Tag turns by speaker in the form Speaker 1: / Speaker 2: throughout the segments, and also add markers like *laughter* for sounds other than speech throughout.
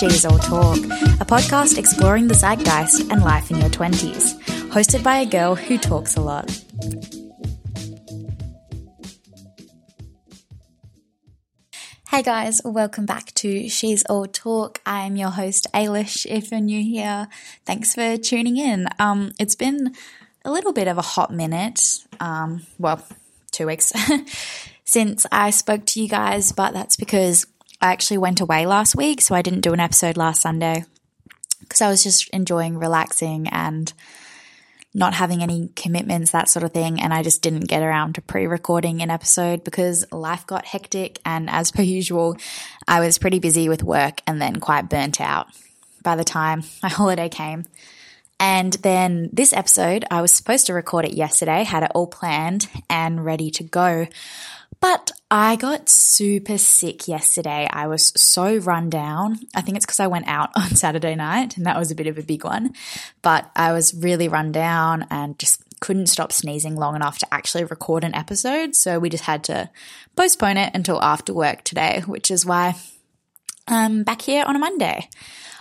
Speaker 1: She's All Talk, a podcast exploring the zeitgeist and life in your 20s, hosted by a girl who talks a lot. Hey guys, welcome back to She's All Talk. I'm your host, Ailish. If you're new here, thanks for tuning in. Um, it's been a little bit of a hot minute, um, well, two weeks *laughs* since I spoke to you guys, but that's because I actually went away last week, so I didn't do an episode last Sunday because I was just enjoying relaxing and not having any commitments, that sort of thing. And I just didn't get around to pre recording an episode because life got hectic. And as per *laughs* usual, I was pretty busy with work and then quite burnt out by the time *laughs* my holiday came. And then this episode, I was supposed to record it yesterday, had it all planned and ready to go. But I got super sick yesterday. I was so run down. I think it's because I went out *laughs* on Saturday night and that was a bit of a big one. But I was really run down and just couldn't stop sneezing long enough to actually record an episode. So we just had to postpone it until after work today, which is why I'm back here on a Monday.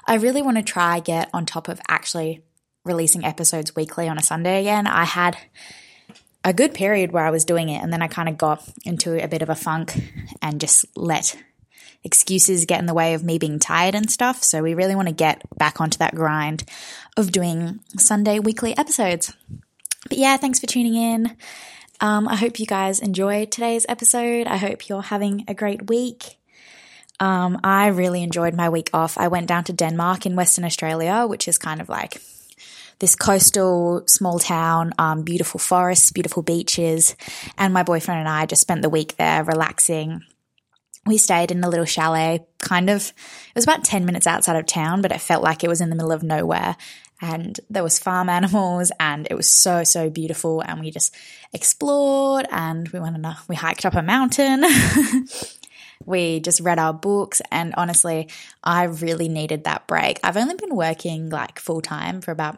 Speaker 1: I really want to try get on top of actually releasing episodes weekly on a Sunday again. I had a good period where I was doing it. And then I kind of got into a bit of a funk and just let excuses get in the way of me being tired and stuff. So we really want to get back onto that grind of doing Sunday weekly episodes. But yeah, thanks for tuning in. Um, I hope you guys enjoyed today's episode. I hope you're having a great week. Um, I really enjoyed my week off. I went down to Denmark in Western Australia, which is kind of like this coastal small town, um, beautiful forests, beautiful beaches. And my boyfriend and I just spent the week there relaxing. We stayed in a little chalet, kind of, it was about 10 minutes outside of town, but it felt like it was in the middle of nowhere. And there was farm animals and it was so, so beautiful. And we just explored and we went on a, we hiked up a mountain. *laughs* we just read our books and honestly i really needed that break i've only been working like full time for about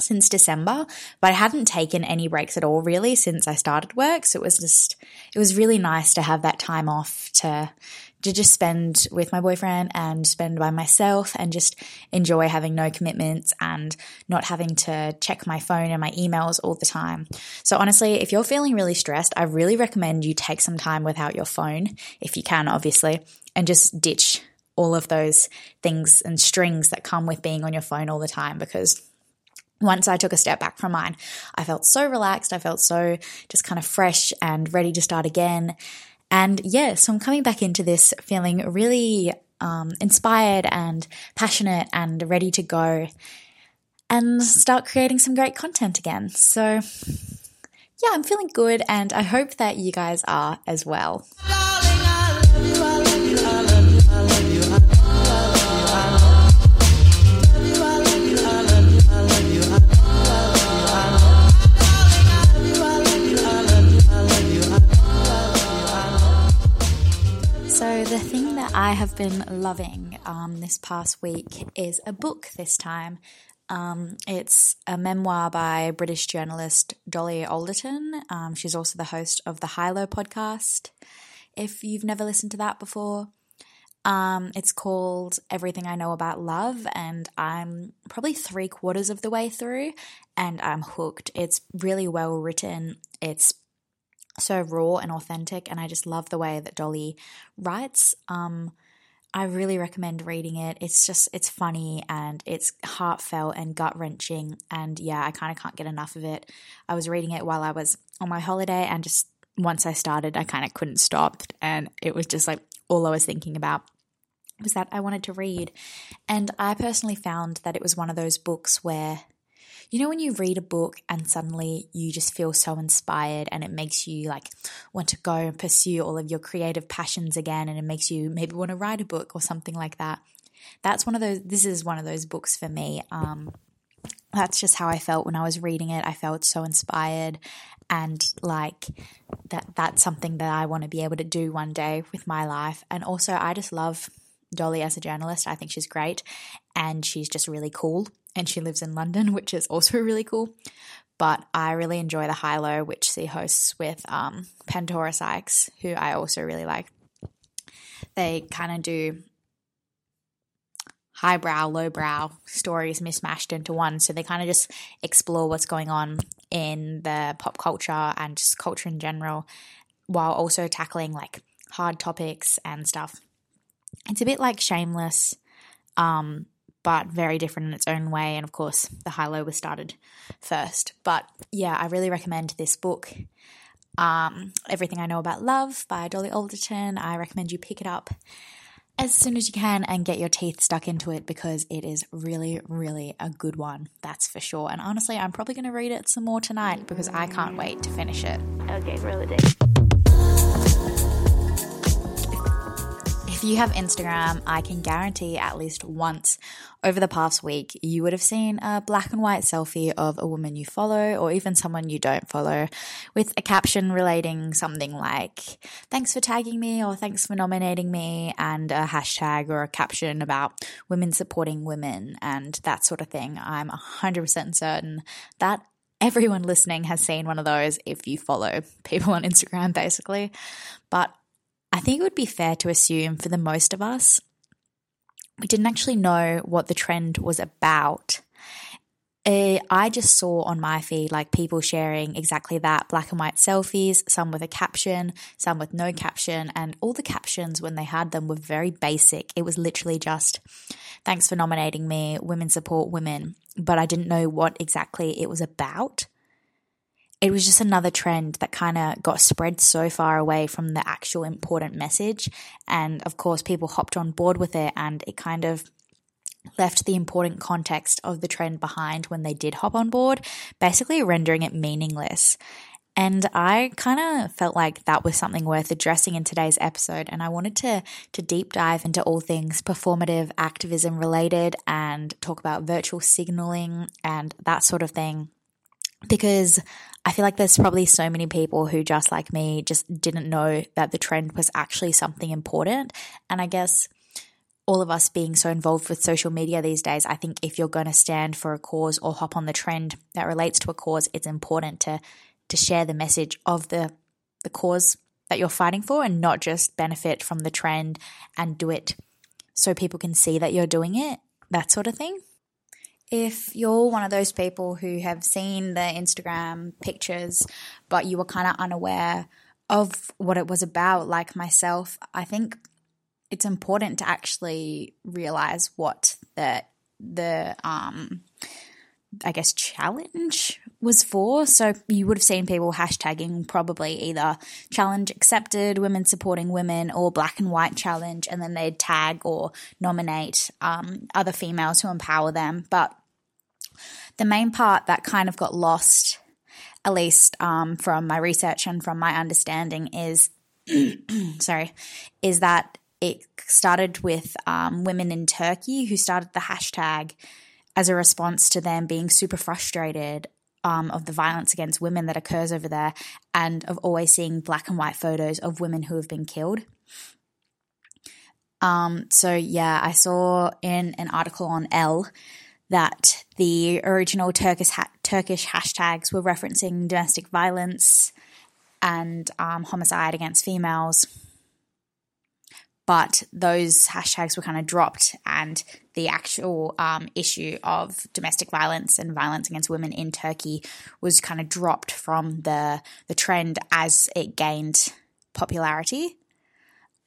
Speaker 1: since December, but I hadn't taken any breaks at all really since I started work. So it was just, it was really nice to have that time off to, to just spend with my boyfriend and spend by myself and just enjoy having no commitments and not having to check my phone and my emails all the time. So honestly, if you're feeling really stressed, I really recommend you take some time without your phone, if you can, obviously, and just ditch all of those things and strings that come with being on your phone all the time because once I took a step back from mine, I felt so relaxed. I felt so just kind of fresh and ready to start again. And yeah, so I'm coming back into this feeling really um, inspired and passionate and ready to go and start creating some great content again. So yeah, I'm feeling good and I hope that you guys are as well. the I have been loving um, this past week is a book this time. Um, it's a memoir by British journalist Dolly Alderton. Um, she's also the host of the High Low podcast. If you've never listened to that before, um, it's called Everything I Know About Love, and I'm probably three quarters of the way through, and I'm hooked. It's really well written. It's so raw and authentic, and I just love the way that Dolly writes. Um, I really recommend reading it. It's just it's funny and it's heartfelt and gut wrenching, and yeah, I kind of can't get enough of it. I was reading it while I was on my holiday, and just once I started, I kind of couldn't stop, and it was just like all I was thinking about was that I wanted to read. And I personally found that it was one of those books where you know, when you read a book and suddenly you just feel so inspired and it makes you like want to go and pursue all of your creative passions again and it makes you maybe want to write a book or something like that. That's one of those, this is one of those books for me. Um, that's just how I felt when I was reading it. I felt so inspired and like that that's something that I want to be able to do one day with my life. And also I just love Dolly as a journalist. I think she's great and she's just really cool and she lives in London, *laughs* which is also really cool. But I really enjoy the High Low, which she hosts with um, Pandora Sykes, who I also really like. They kind of do highbrow, lowbrow stories mismatched into one. So they kind of just explore what's going on in the pop culture and just culture in general while also tackling like hard topics and stuff. It's a bit like Shameless, um, but very different in its own way. And of course, the high low was started first. But yeah, I really recommend this book. Um, Everything I Know About Love by Dolly Alderton. I recommend you pick it up as soon as you can and get your teeth stuck into it because it is really, really a good one. That's for sure. And honestly, I'm probably going to read it some more tonight because I can't wait to finish it.
Speaker 2: Okay, roll it in.
Speaker 1: You have Instagram, I can guarantee at least once over the past week, you would have seen a black and white selfie of a woman you follow or even someone you don't follow with a caption relating something like, thanks for tagging me or thanks for nominating me and a hashtag or a caption about women supporting women and that sort of thing. I'm 100% certain that everyone listening has seen one of those if you follow people on Instagram, basically. But I think it would be fair to assume for the most of us, we didn't actually know what the trend was about. Uh, I just saw on my feed like people sharing exactly that black and white selfies, some with a caption, some with no caption, and all the captions when they had them were very basic. It was literally just, thanks for nominating me, women support women. But I didn't know what exactly it was about it was just another trend that kind of got spread so far away from the actual important message. And of course, people hopped on board with it and it kind of left the important context of the trend behind when they did hop on board, basically rendering it meaningless. And I kind of felt like that was something worth addressing in today's episode. And I wanted to, to deep dive into all things performative activism related and talk about virtual signaling and that sort of thing because I feel like there's probably so many people who, just like me, just didn't know that the trend was actually something important. And I guess all of us being so involved with social media these days, I think if you're going to stand for a cause or hop on the trend that relates to a cause, it's important to to share the message of the the cause that you're fighting for and not just benefit from the trend and do it so people can see that you're doing it, that sort of thing if you're one of those people who have seen the Instagram pictures, but you were kind of unaware of what it was about, like myself, I think it's important to actually realize what the the um I guess challenge was for. So you would have seen people hashtagging probably either challenge accepted, women supporting women, or black and white challenge, and then they'd tag or nominate um, other females who empower them. But the main part that kind of got lost, at least um, from my research and from my understanding, is *clears throat* sorry, is that it started with um, women in Turkey who started the hashtag as a response to them being super frustrated um, of the violence against women that occurs over there and of always seeing black and white photos of women who have been killed. Um, so, yeah, I saw in an article on Elle that the original Turkish ha- Turkish hashtags were referencing domestic violence and um, homicide against females, but those hashtags were kind of dropped, and the actual um, issue of domestic violence and violence against women in Turkey was kind of dropped from the the trend as it gained popularity.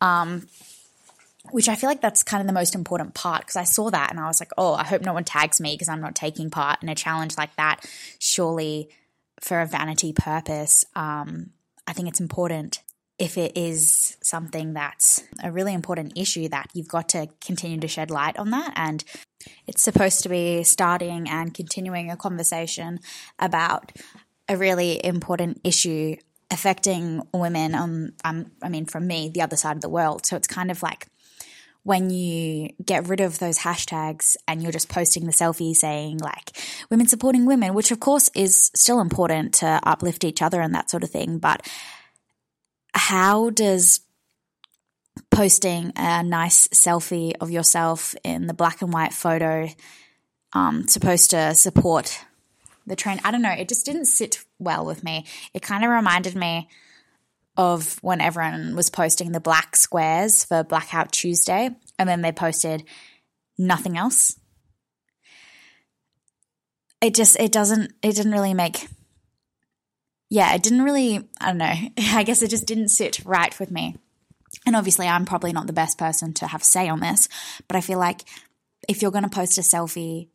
Speaker 1: Um, which I feel like that's kind of the most important part because I saw that and I was like, oh, I hope no one tags me because I'm not taking part in a challenge like that. Surely, for a vanity purpose, um, I think it's important if it is something that's a really important issue that you've got to continue to shed light on that. And it's supposed to be starting and continuing a conversation about a really important issue affecting women on, um, I mean, from me, the other side of the world. So it's kind of like when you get rid of those hashtags and you're just posting the selfie saying like women supporting women, which of course is still important to uplift each other and that sort of thing. But how does posting a nice selfie of yourself in the black and white photo um, supposed to support the trend? I don't know. It just didn't sit well with me. It kind of reminded me of when everyone was posting the black squares for Blackout Tuesday. And then they posted nothing else. It just it doesn't it didn't really make yeah, it didn't really I don't know. *laughs* I guess it just didn't sit right with me. And obviously I'm probably not the best person to have say on this, but I feel like if you're going to post a selfie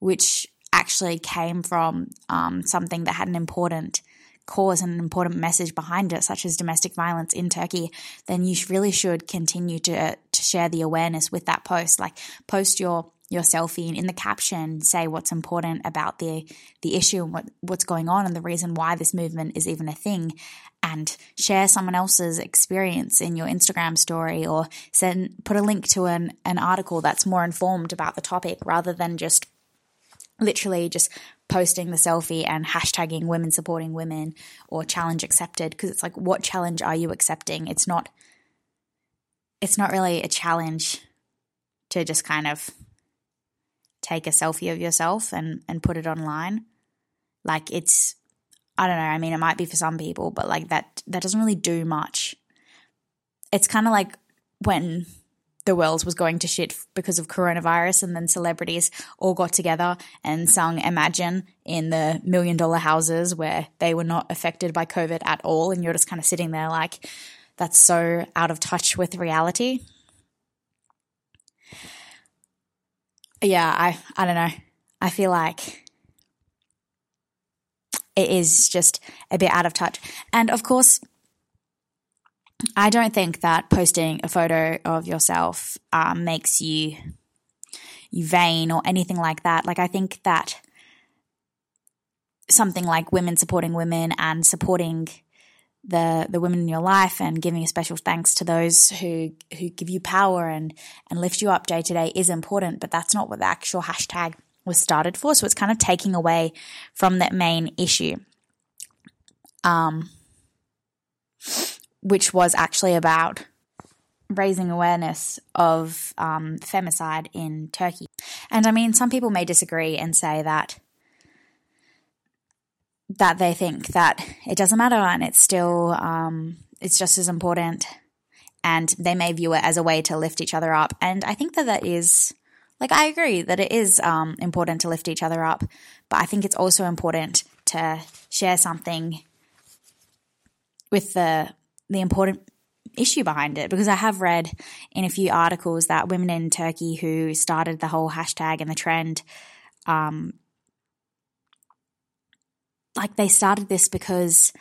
Speaker 1: which actually came from um, something that had an important cause and an important message behind it, such as domestic violence in Turkey, then you really should continue to to share the awareness with that post. Like post your your selfie and in the caption say what's important about the the issue and what what's going on and the reason why this movement is even a thing. And share someone else's experience in your Instagram story or send put a link to an an article that's more informed about the topic rather than just literally just posting the selfie and hashtagging women supporting women or challenge accepted. Because it's like what challenge are you accepting? It's not it's not really a challenge to just kind of take a selfie of yourself and and put it online like it's i don't know i mean it might be for some people but like that that doesn't really do much it's kind of like when the world was going to shit because of coronavirus and then celebrities all got together and sung Imagine in the million dollar houses where they were not affected by COVID at all. And you're just kind of sitting there like, that's so out of touch with reality. Yeah, I, I don't know. I feel like it is just a bit out of touch. And of course, I don't think that posting a photo of yourself um, makes you you vain or anything like that. Like I think that something like women supporting women and supporting the the women in your life and giving a special thanks to those who who give you power and and lift you up day to day is important. But that's not what the actual hashtag was started for. So it's kind of taking away from that main issue. Um which was actually about raising awareness of um, femicide in Turkey. And I mean, some people may disagree and say that that they think that it doesn't matter and it's still um, it's just as important, and they may view it as a way to lift each other up. And I think that that is like I agree that it is um, important to lift each other up, but I think it's also important to share something with the the important issue behind it. Because I have read in a few articles that women in Turkey who started the whole hashtag and the trend, um, like they started this because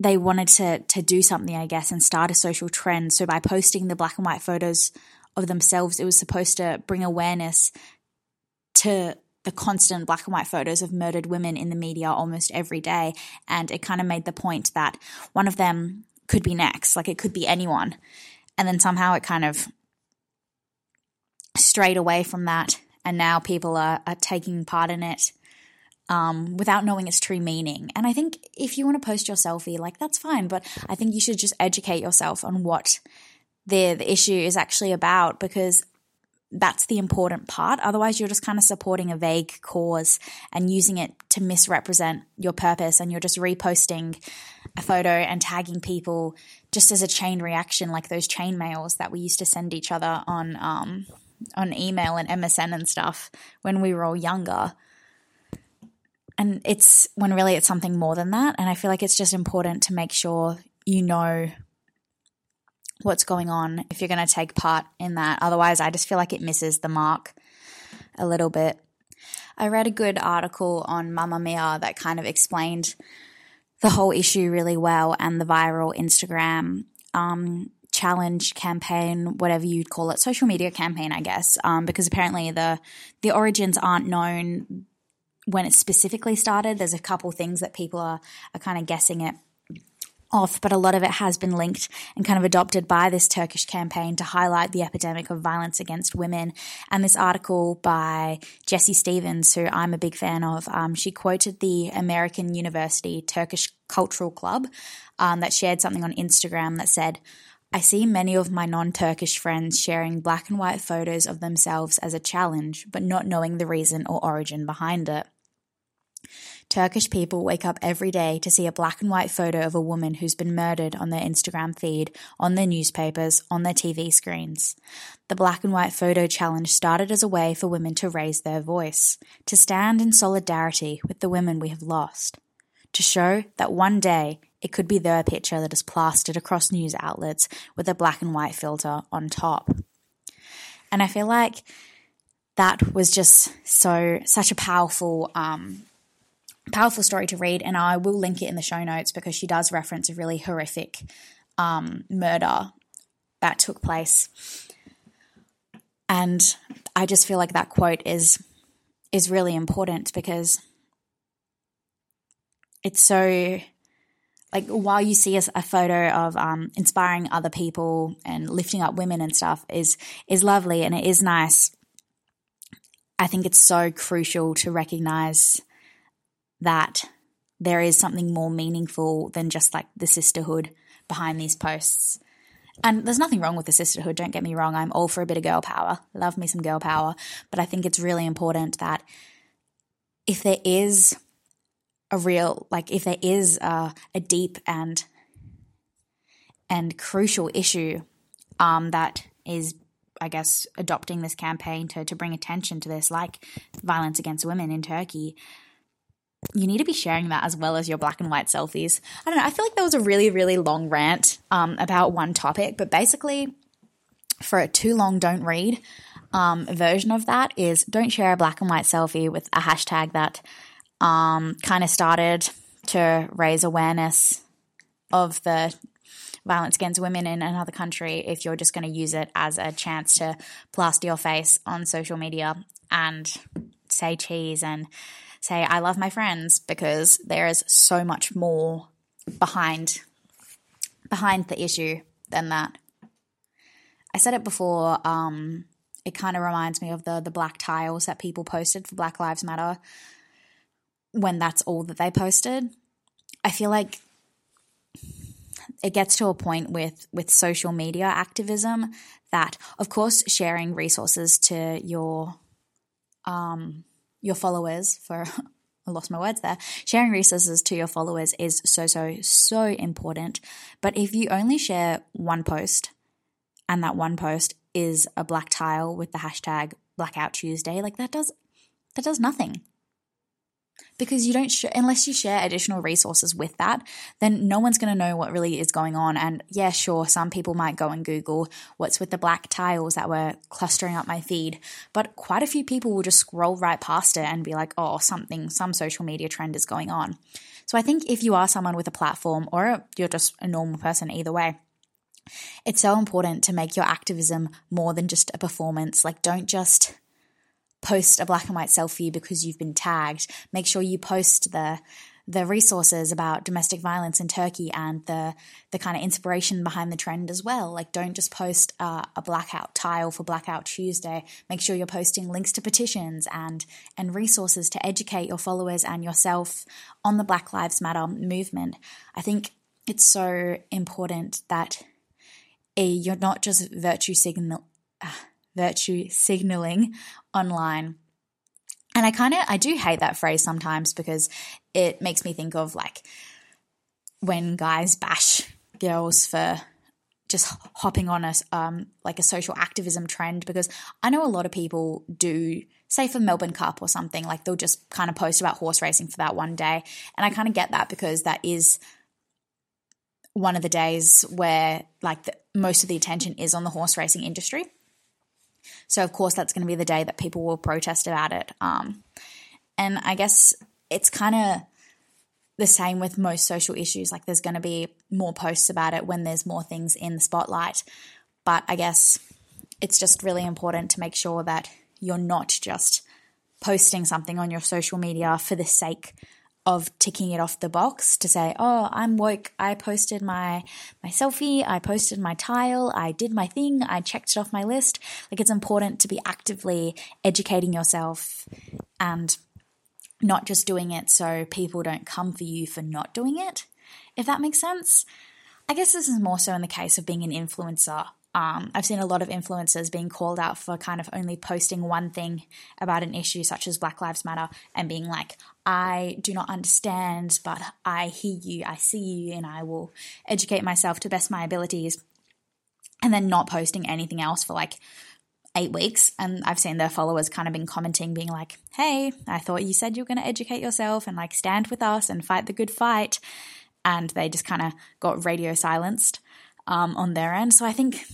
Speaker 1: they wanted to to do something, I guess, and start a social trend. So by posting the black and white photos of themselves, it was supposed to bring awareness to the constant black and white photos of murdered women in the media almost every day. And it kind of made the point that one of them could be next, like it could be anyone. And then somehow it kind of strayed away from that. And now people are, are taking part in it um, without knowing its true meaning. And I think if you want to post your selfie, like that's fine. But I think you should just educate yourself on what the, the issue is actually about because that's the important part. Otherwise, you're just kind of supporting a vague cause and using it to misrepresent your purpose, and you're just reposting a photo and tagging people just as a chain reaction, like those chain mails that we used to send each other on um, on email and MSN and stuff when we were all younger. And it's when really it's something more than that. And I feel like it's just important to make sure you know what's going on if you're going to take part in that. Otherwise, I just feel like it misses the mark a little bit. I read a good article on Mamamia that kind of explained the whole issue really well and the viral Instagram um, challenge campaign, whatever you'd call it, social media campaign, I guess, um, because apparently the the origins aren't known when it specifically started. There's a couple things that people are are kind of guessing it off, but a lot of it has been linked and kind of adopted by this Turkish campaign to highlight the epidemic of violence against women. And this article by Jessie Stevens, who I'm a big fan of, um, she quoted the American University Turkish Cultural Club um, that shared something on Instagram that said, I see many of my non Turkish friends sharing black and white photos of themselves as a challenge, but not knowing the reason or origin behind it. Turkish people wake up every day to see a black and white photo of a woman who's been murdered on their Instagram feed, on their newspapers, on their TV screens. The black and white photo challenge started as a way for women to raise their voice, to stand in solidarity with the women we have lost, to show that one day it could be their picture that is plastered across news outlets with a black and white filter on top. And I feel like that was just so such a powerful um, powerful story to read and i will link it in the show notes because she does reference a really horrific um, murder that took place. And i just feel like that quote is is really important because it's so like while you see a, a photo of um, inspiring other people and lifting up women and stuff is is lovely and it is nice I think it's so crucial to recognize that there is something more meaningful than just like the sisterhood behind these posts. And there's nothing wrong with the sisterhood, don't get me wrong. I'm all for a bit of girl power. Love me some girl power. But I think it's really important that if there is a real, like, if there is a, a deep and and crucial issue um, that is I guess, adopting this campaign to, to bring attention to this, like violence against women in Turkey, you need to be sharing that as well as your black and white selfies. I don't know. I feel like that was a really, really long rant um, about one topic, but basically, for a too long don't read um, version of that is don't share a black and white selfie with a hashtag that um, kind of started to raise awareness of the violence against women in another country if you're just going to use it as a chance to plaster your face on social media and say cheese and say I love my friends because there is so much more behind behind the issue than that. I said it before, um, it kind of reminds me of the the black tiles that people posted for Black Lives Matter when that's all that they posted. I feel like it gets to a point with with social media activism that of course sharing resources to your um your followers for *laughs* I lost my words there. Sharing resources to your followers is so so so important. But if you only share one post and that one post is a black tile with the hashtag blackout Tuesday, like that does that does nothing because you don't sh- unless you share additional resources with that then no one's going to know what really is going on. And yeah sure some people might go and google what's with the black tiles that were clustering up my feed but quite a few people will just scroll right past it and be like oh something some social media trend is going on. So i think if you are someone with a platform or you're just a normal person either way it's so important to make your activism more than just a performance. Like don't just post a black and white selfie because you've been tagged. Make sure you post the the resources about domestic violence in Turkey and the the kind of inspiration behind the trend as well. Like, don't just post uh, a blackout tile for Blackout Tuesday. Make sure you're posting links to petitions and and resources to educate your followers and yourself on the Black Lives Matter movement. I think it's so important that a, you're not just virtue signal. Uh, virtue signaling online. And I kind of I do hate that phrase sometimes because it makes me think of like when guys bash girls for just hopping on a um, like a social activism trend because I know a lot of people do say for Melbourne Cup or something like they'll just kind of post about horse racing for that one day and I kind of get that because that is one of the days where like the, most of the attention is on the horse racing industry so, of course, that's going to be the day that people will protest about it. Um, and I guess it's kind of the same with most social issues. Like, there's going to be more posts about it when there's more things in the spotlight. But I guess it's just really important to make sure that you're not just posting something on your social media for the sake of ticking it off the box to say, "Oh, I'm woke. I posted my my selfie, I posted my tile, I did my thing, I checked it off my list." Like it's important to be actively educating yourself and not just doing it so people don't come for you for not doing it. If that makes sense. I guess this is more so in the case of being an influencer. Um, I've seen a lot of influencers being called out for kind of only posting one thing about an issue such as Black Lives Matter and being like, I do not understand, but I hear you, I see you, and I will educate myself to best my abilities. And then not posting anything else for like eight weeks. And I've seen their followers kind of been commenting, being like, hey, I thought you said you were going to educate yourself and like stand with us and fight the good fight. And they just kind of got radio silenced um, on their end. So I think,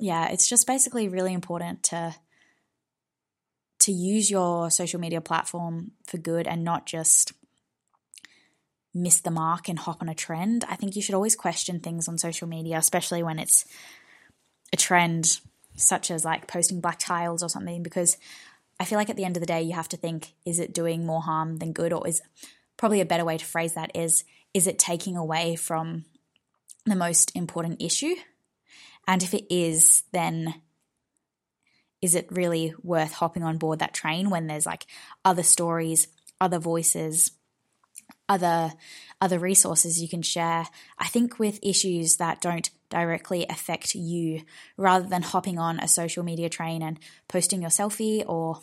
Speaker 1: yeah, it's just basically really important to to use your social media platform for good and not just miss the mark and hop on a trend. I think you should always question things on social media, especially when it's a trend such as like posting black tiles or something, because I feel like at the end of the day, you have to think is it doing more harm than good? Or is probably a better way to phrase that is is it taking away from the most important issue? And if it is, then is it really worth hopping on board that train when there's like other stories, other voices, other other resources you can share? I think with issues that don't directly affect you, rather than hopping on a social media train and posting your selfie or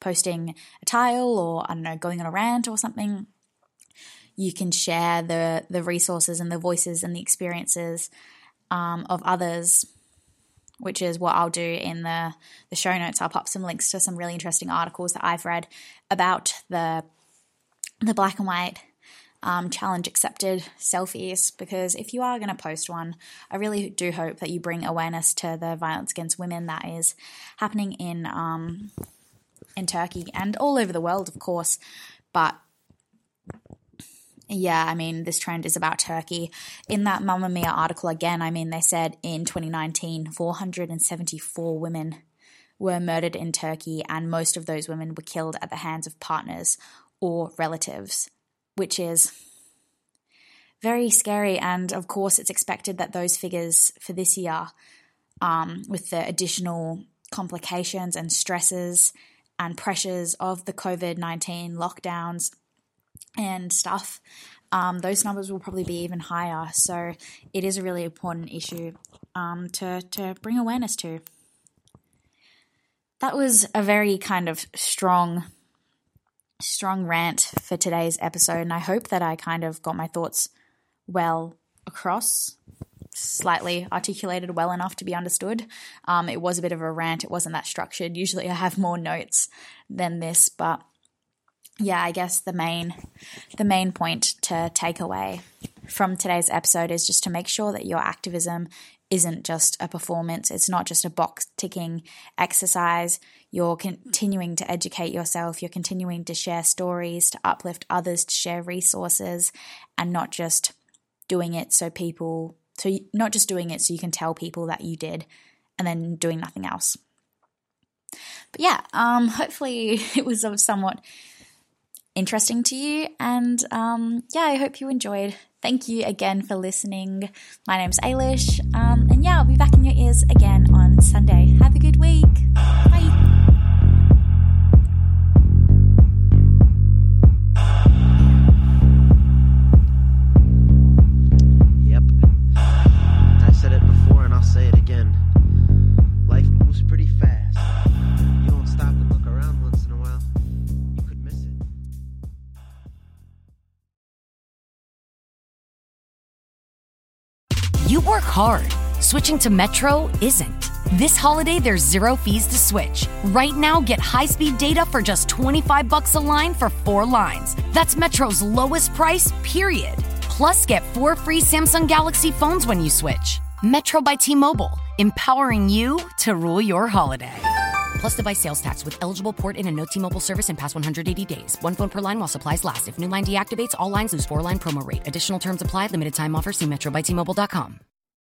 Speaker 1: posting a tile or I don't know, going on a rant or something, you can share the the resources and the voices and the experiences um, of others which is what I'll do in the, the show notes. I'll pop some links to some really interesting articles that I've read about the the black and white um, challenge accepted selfies because if you are going to post one, I really do hope that you bring awareness to the violence against women that is happening in um, in Turkey and all over the world, of course. But yeah, I mean, this trend is about Turkey. In that Mamamia article, again, I mean, they said in 2019, 474 women were murdered in Turkey, and most of those women were killed at the hands of partners or relatives, which is very scary. And of course, it's expected that those figures for this year, um, with the additional complications and stresses and pressures of the COVID 19 lockdowns, and stuff, um, those numbers will probably be even higher. So it is a really important issue um, to to bring awareness to. That was a very kind of strong, strong rant for today's episode, and I hope that I kind of got my thoughts well across slightly articulated well enough to be understood. Um, it was a bit of a rant. It wasn't that structured. Usually I have more notes than this, but yeah, I guess the main the main point to take away from today's episode is just to make sure that your activism isn't just a performance, it's not just a box ticking exercise. You're continuing to educate yourself, you're continuing to share stories, to uplift others, to share resources, and not just doing it so people, so not just doing it so you can tell people that you did and then doing nothing else. But yeah, um, hopefully *laughs* it was of somewhat interesting to you. And um, yeah, I hope you enjoyed. Thank you again for listening. My name's Ailish. Um, and yeah, I'll be back in your ears again on Sunday. Have a good week. Bye.
Speaker 2: Hard. Switching to Metro isn't. This holiday, there's zero fees to switch. Right now, get high-speed data for just 25 bucks a line for four lines. That's Metro's lowest price, period. Plus, get four free Samsung Galaxy phones when you switch. Metro by T-Mobile, empowering you to rule your holiday. Plus device sales tax with eligible port in and no T-Mobile service in past 180 days. One phone per line while supplies last. If new line deactivates, all lines lose four line promo rate. Additional terms apply. Limited time offer. See Metro by T-Mobile.com.